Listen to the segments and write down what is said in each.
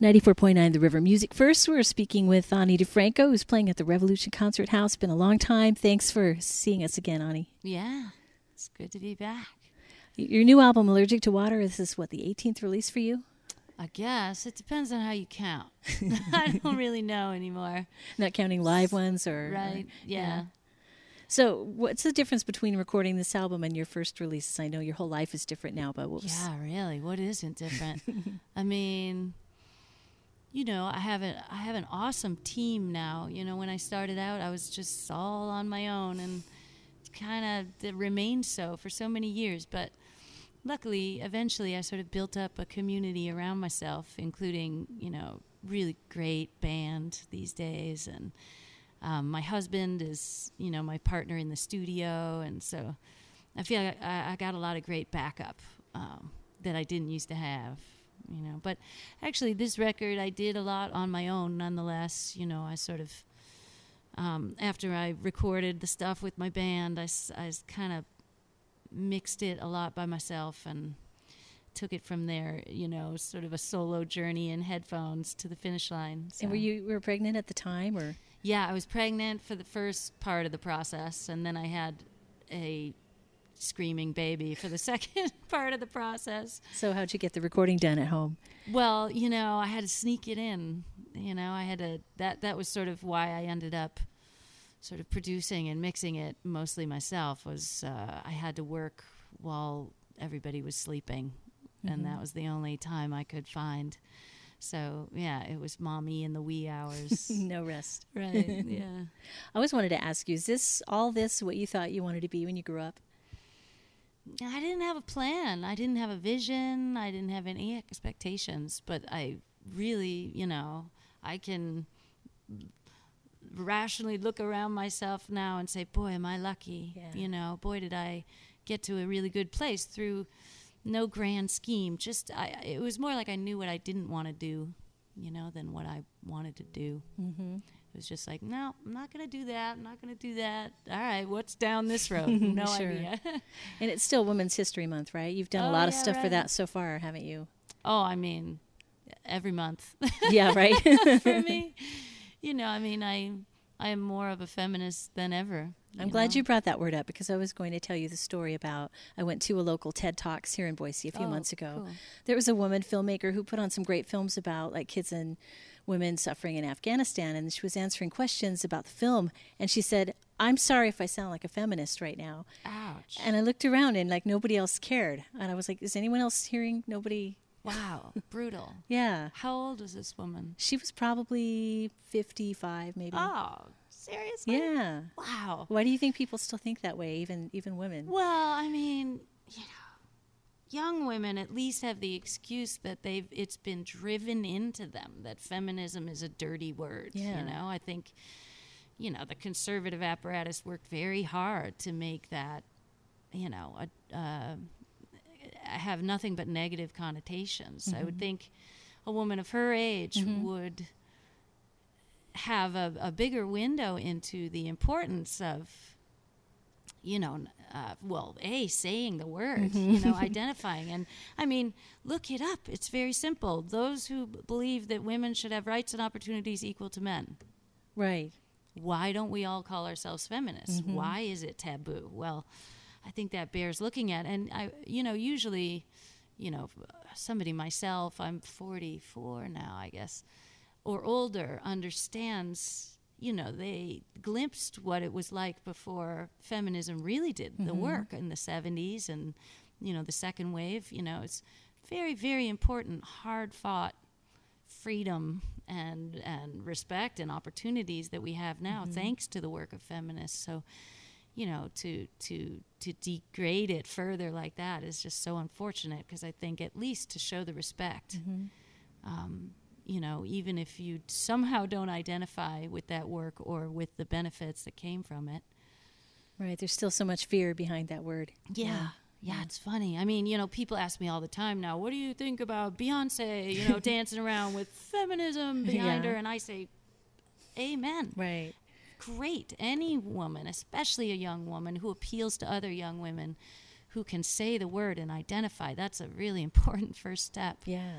94.9 The River Music First. We're speaking with Ani DiFranco, who's playing at the Revolution Concert House. Been a long time. Thanks for seeing us again, Ani. Yeah, it's good to be back. Your new album, Allergic to Water, this is what, the 18th release for you? I guess. It depends on how you count. I don't really know anymore. Not counting live ones or. Right, or- yeah. So, what's the difference between recording this album and your first releases? I know your whole life is different now, but what was. Yeah, really. What isn't different? I mean, you know, I have a I have an awesome team now. You know, when I started out, I was just all on my own, and kind of remained so for so many years. But luckily, eventually, I sort of built up a community around myself, including you know, really great band these days, and um, my husband is you know my partner in the studio, and so I feel like I, I got a lot of great backup um, that I didn't used to have you know. But actually, this record I did a lot on my own. Nonetheless, you know, I sort of um, after I recorded the stuff with my band, I, I kind of mixed it a lot by myself and took it from there. You know, sort of a solo journey in headphones to the finish line. So. And were you were pregnant at the time, or Yeah, I was pregnant for the first part of the process, and then I had a screaming baby for the second part of the process. so? How'd you get the recording done at home? Well, you know, I had to sneak it in. You know, I had to that that was sort of why I ended up sort of producing and mixing it mostly myself was uh, I had to work while everybody was sleeping and that was the only time I could find. So, yeah, it was mommy in the wee hours. no rest. right. Yeah. I always wanted to ask you: Is this all this what you thought you wanted to be when you grew up? I didn't have a plan. I didn't have a vision. I didn't have any expectations. But I really, you know, I can rationally look around myself now and say, boy, am I lucky. Yeah. You know, boy, did I get to a really good place through no grand scheme. Just, I, it was more like I knew what I didn't want to do, you know, than what I wanted to do. Mm-hmm. It was just like, no, I'm not going to do that. I'm not going to do that. All right, what's down this road? No Sure. idea. And it's still Women's History Month, right? You've done a Oh, lot of yeah, stuff for that so far, haven't you? Oh, I mean, every month yeah, right. for me. You know, I mean, I I am more of a feminist than ever. I'm glad you brought that word up because I was going to tell you the story about. I went to a local TED Talks here in Boise a few Oh, months ago. cool. There was a woman filmmaker who put on some great films about like kids and women suffering in Afghanistan, and she was answering questions about the film. And she said, "I'm sorry if I sound like a feminist right now." Ouch. And I looked around, and like nobody else cared. And I was like, "Is anyone else hearing?" Nobody. wow, brutal. Yeah, How old is this woman? she was probably 55, maybe. Oh, seriously? Yeah. Wow. Why do you think people still think that way, even even women? Well, I mean, you know, young women at least have the excuse that they've it's been driven into them that feminism is a dirty word. Yeah. You know, I think, you know, the conservative apparatus worked very hard to make that, you know, a, uh, have nothing but negative connotations. I would think a woman of her age would have a, a bigger window into the importance of you know, uh, well, a saying the word, you know, identifying, and I mean, look it up. It's very simple. Those who b- believe that women should have rights and opportunities equal to men. Right. Why don't we all call ourselves feminists? Why is it taboo? Well, I think that bears looking at, and I, you know, usually, you know, somebody myself, I'm 44 now, I guess, or older, understands you know, they glimpsed what it was like before feminism really did the mm-hmm. work in the 70s and, you know, the second wave. You know, it's very, very important, hard fought freedom and, and respect and opportunities that we have now mm-hmm. thanks to the work of feminists. So, you know, to, to, to degrade it further like that is just so unfortunate because I think at least to show the respect mm-hmm. um, you know, even if you somehow don't identify with that work or with the benefits that came from it. Right. There's still so much fear behind that word. Yeah. Yeah, it's funny. I mean, you know, people ask me all the time now, what do you think about Beyonce, you know, dancing around with feminism behind Yeah. her? And I say, Amen. Right. Great. Any woman, especially a young woman who appeals to other young women who can say the word and identify, that's a really important first step. Yeah.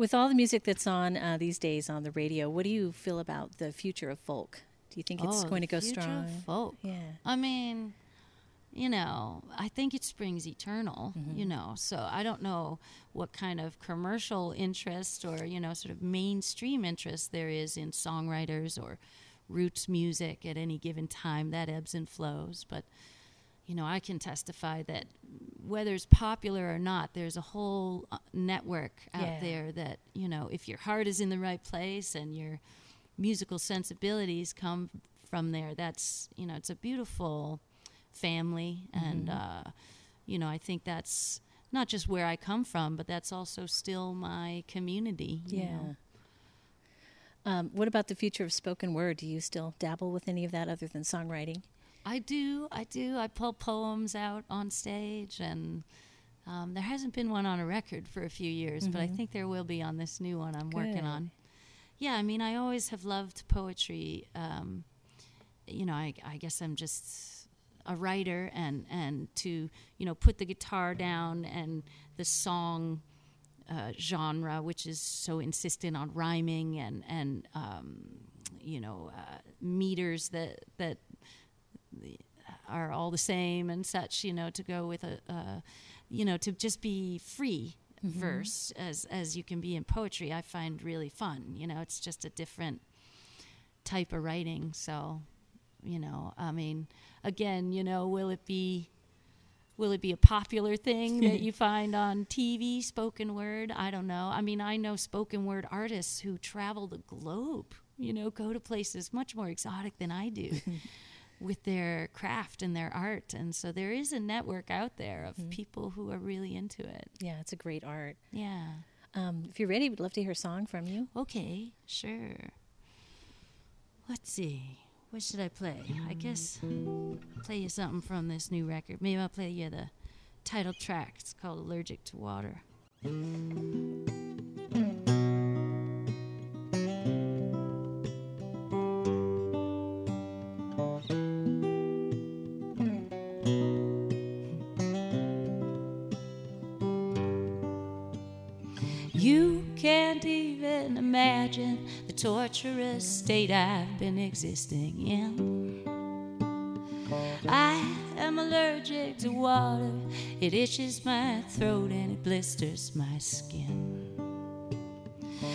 With all the music that's on uh, these days on the radio, what do you feel about the future of folk? Do you think it's Oh, going to go future of strong? folk. Yeah. I mean, you know, I think it springs eternal, Mm-hmm. you know, so I don't know what kind of commercial interest or, you know, sort of mainstream interest there is in songwriters or roots music at any given time. That ebbs and flows. But, you know, I can testify that whether it's popular or not, there's a whole uh, network out Yeah. there that, you know, if your heart is in the right place and your musical sensibilities come from there, that's, you know, it's a beautiful family. And, Mm-hmm. uh, you know, I think that's not just where I come from, but that's also still my community. you Yeah. know. Um, what about the future of spoken word? Do you still dabble with any of that other than songwriting? I do, I do. I pull poems out on stage, and um, there hasn't been one on a record for a few years, but I think there will be on this new one I'm Good. working on. Yeah, I mean, I always have loved poetry. Um, you know, I, I guess I'm just a writer, and and to you know put the guitar down and the song uh, genre, which is so insistent on rhyming and and um, you know uh, meters that that are all the same and such. You know, to go with a, uh, you know, to just be free verse as as you can be in poetry, I find really fun. You know, it's just a different type of writing. So, you know, I mean, again, you know, will it be will it be a popular thing that you find on TV spoken word? I don't know. I mean, I know spoken word artists who travel the globe, you know, go to places much more exotic than I do. with their craft and their art and so there is a network out there of people who are really into it Yeah, it's a great art. yeah Um, if you're ready, we'd love to hear a song from you. Okay, sure. Let's see. What should I play? I guess play you something from this new record. Maybe I'll play you the title track. It's called Allergic to Water. Torturous state I've been existing in. I am allergic to water, it itches my throat and it blisters my skin.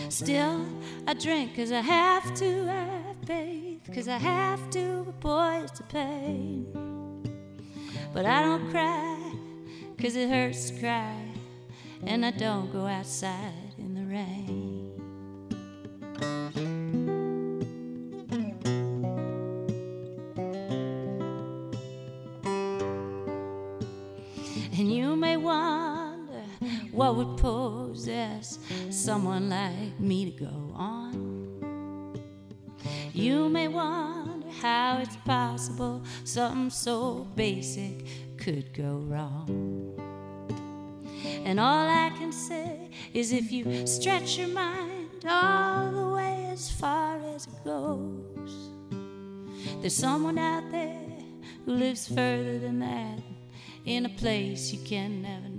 Still, I drink 'cause I have to, I bathe 'cause I have to, but boy, it's a pain. But I don't cry 'cause it hurts to cry and I don't go outside in the rain. What would possess someone like me to go on. You may wonder how it's possible something so basic could go wrong. And all I can say is if you stretch your mind all the way as far as it goes, there's someone out there who lives further than that in a place you can never know.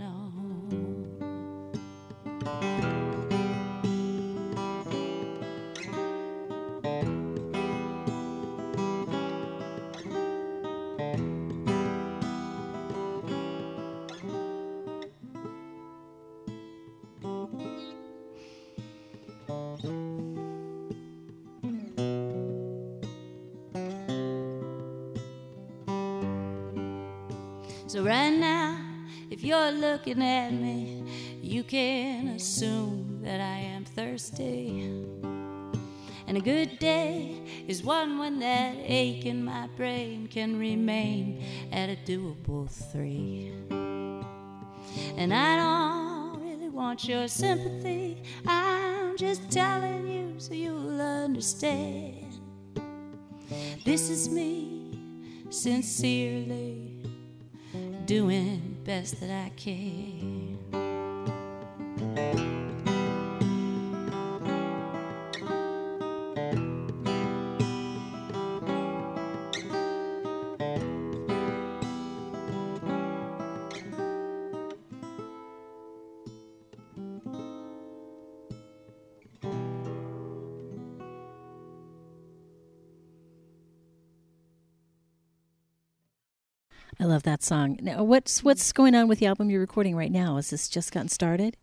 So, right now, if you're looking at me, you can assume that I am thirsty. And a good day is one when that ache in my brain can remain at a doable three. And I don't really want your sympathy, I'm just telling you so you'll understand. This is me, sincerely doing best that I can. I love that song. Now, what's what's going on with the album you're recording right now? Has this just gotten started?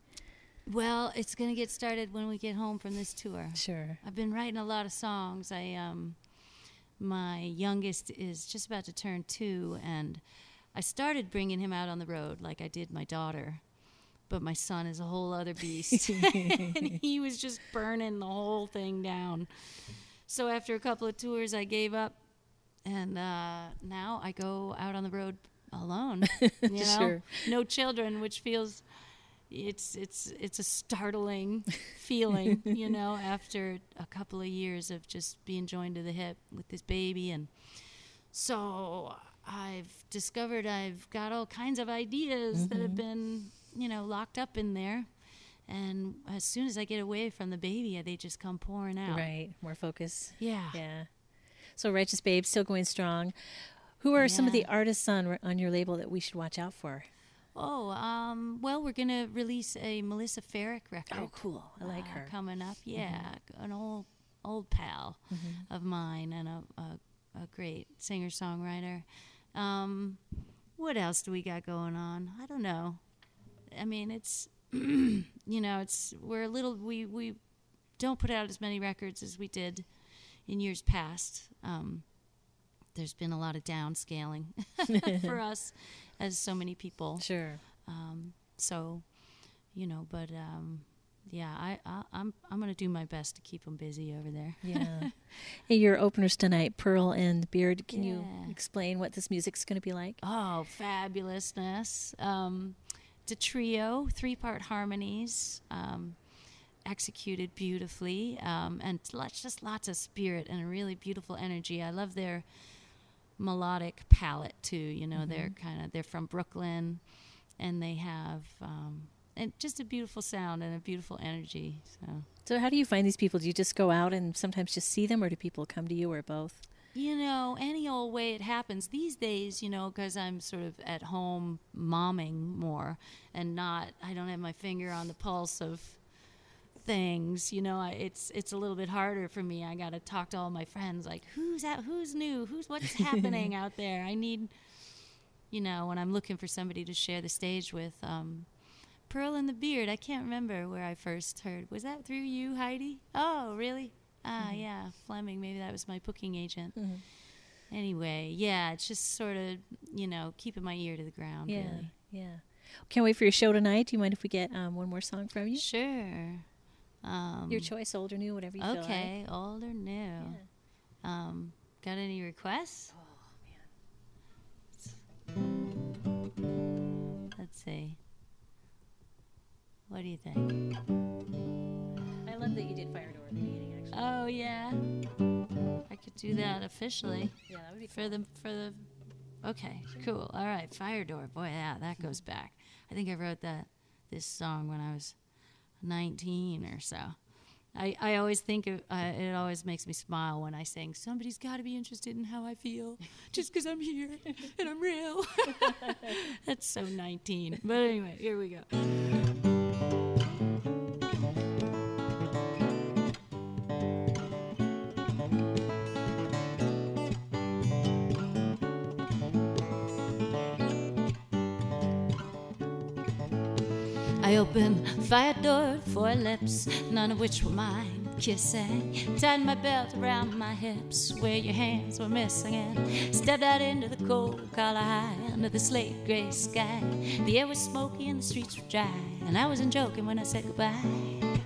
Well, it's gonna get started when we get home from this tour. Sure. I've been writing a lot of songs. I um, my youngest is just about to turn two, and I started bringing him out on the road like I did my daughter. But my son is a whole other beast, and he was just burning the whole thing down. So after a couple of tours, I gave up, and uh, now I go out on the road alone. You know, Sure. no children, which feels it's it's it's a startling feeling, you know, after a couple of years of just being joined to the hip with this baby and so I've discovered I've got all kinds of ideas that have been, you know, locked up in there. And as soon as I get away from the baby, they just come pouring out. Right. More focus. Yeah. Yeah. So Righteous Babe still going strong. Who are some of the artists on on your label that we should watch out for? Oh, um, well, we're going to release a Melissa Ferrick record. Oh, cool. I like uh, her. Mm-hmm. coming up. Yeah, an old old pal of mine and a, a, a great singer songwriter. Um, what else do we got going on? I don't know. I mean, it's you know, it's we're a little we we don't put out as many records as we did in years past. Um, there's been a lot of downscaling for us, as so many people. Sure. Um, so, you know, but um, yeah, I, I I'm I'm gonna do my best to keep them busy over there. Yeah. hey, your openers tonight, Pearl and Beard. Can you explain what this music's going to be like? Oh, fabulousness! Um, it's a trio, three-part harmonies, um, executed beautifully, um, and lots, just lots of spirit and a really beautiful energy. I love their melodic palette too. You know, they're kind of they're from Brooklyn, and they have um, and just a beautiful sound and a beautiful energy. So. So, how do you find these people? Do you just go out and sometimes just see them, or do people come to you, or both? You know, any old way it happens these days, you know, because I'm sort of at home momming more and not, I don't have my finger on the pulse of things. You know, it's it's a little bit harder for me. I got to talk to all my friends, like who's out, who's new, who's what's happening out there. I need, you know, when I'm looking for somebody to share the stage with. Um, Pearl and the Beard. I can't remember where I first heard. Was that through you, Heidi? Oh, really? Ah, yeah, Fleming. Maybe that was my booking agent. Anyway, yeah, it's just sort of, you know, keeping my ear to the ground, Yeah, really. yeah. Can't wait for your show tonight. Do you mind if we get um, one more song from you? Sure. Um, Your choice, old or new, whatever you feel like. okay, old or new. Um, got any requests? Let's see. What do you think? I love that you did Fire Door at the beginning, actually. Oh yeah, I could do that officially. yeah, that would be for the for the okay cool all right fire door boy yeah that goes back i think i wrote that this song when i was 19 or so. I, I always think of uh, it always makes me smile when i sing somebody's got to be interested in how i feel just because i'm here and i'm real. That's so 19 but anyway here we go I opened fire door for lips, none of which were mine. Kissing, tied my belt around my hips where your hands were missing, and stepped out into the cold collar high under the slate gray sky. The air was smoky and the streets were dry, and I wasn't joking when I said goodbye.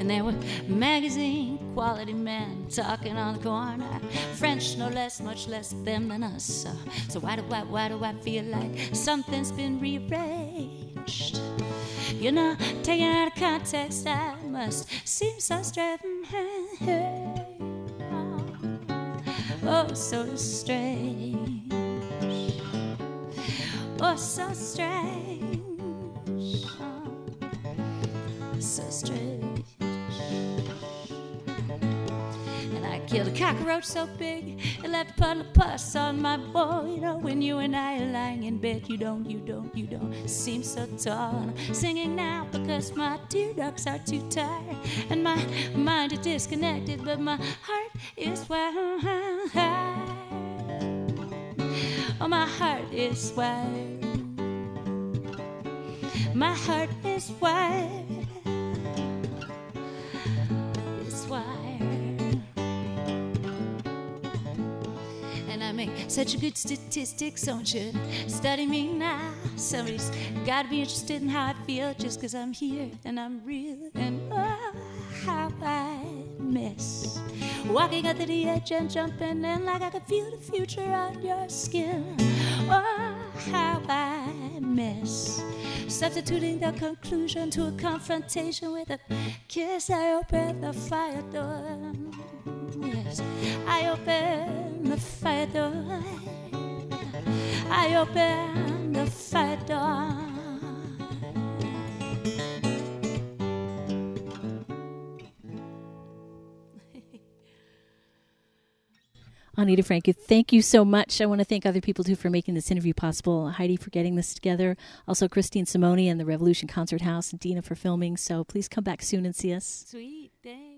And there were magazine quality men talking on the corner. French, no less, much less them than us. So, why do I, why do I feel like something's been rearranged? You know, taking out of context, I must seem so strange. Oh, so strange. Oh, so strange. Killed a cockroach so big it left a puddle of pus on my bowl. You know, when you and I are lying in bed, you don't, you don't, you don't seem so tall. I'm singing now because my tear ducts are too tired and my mind is disconnected, but my heart is wild. Oh, my heart is wild. My heart is wild. Make such a good statistics, don't you? study me now. Somebody's gotta be interested in how I feel just cause I'm here and I'm real. And oh, how I miss walking up to the edge and jumping in like I could feel the future on your skin. Oh, how I miss substituting the conclusion to a confrontation with a kiss. I open the fire door. Yes, I open the fire door. I open the fire door. Ani DiFranco, thank you so much. I want to thank other people too for making this interview possible. Heidi for getting this together. Also, Christine Simoni and the Revolution Concert House, and Dina for filming. So please come back soon and see us. Sweet, thanks.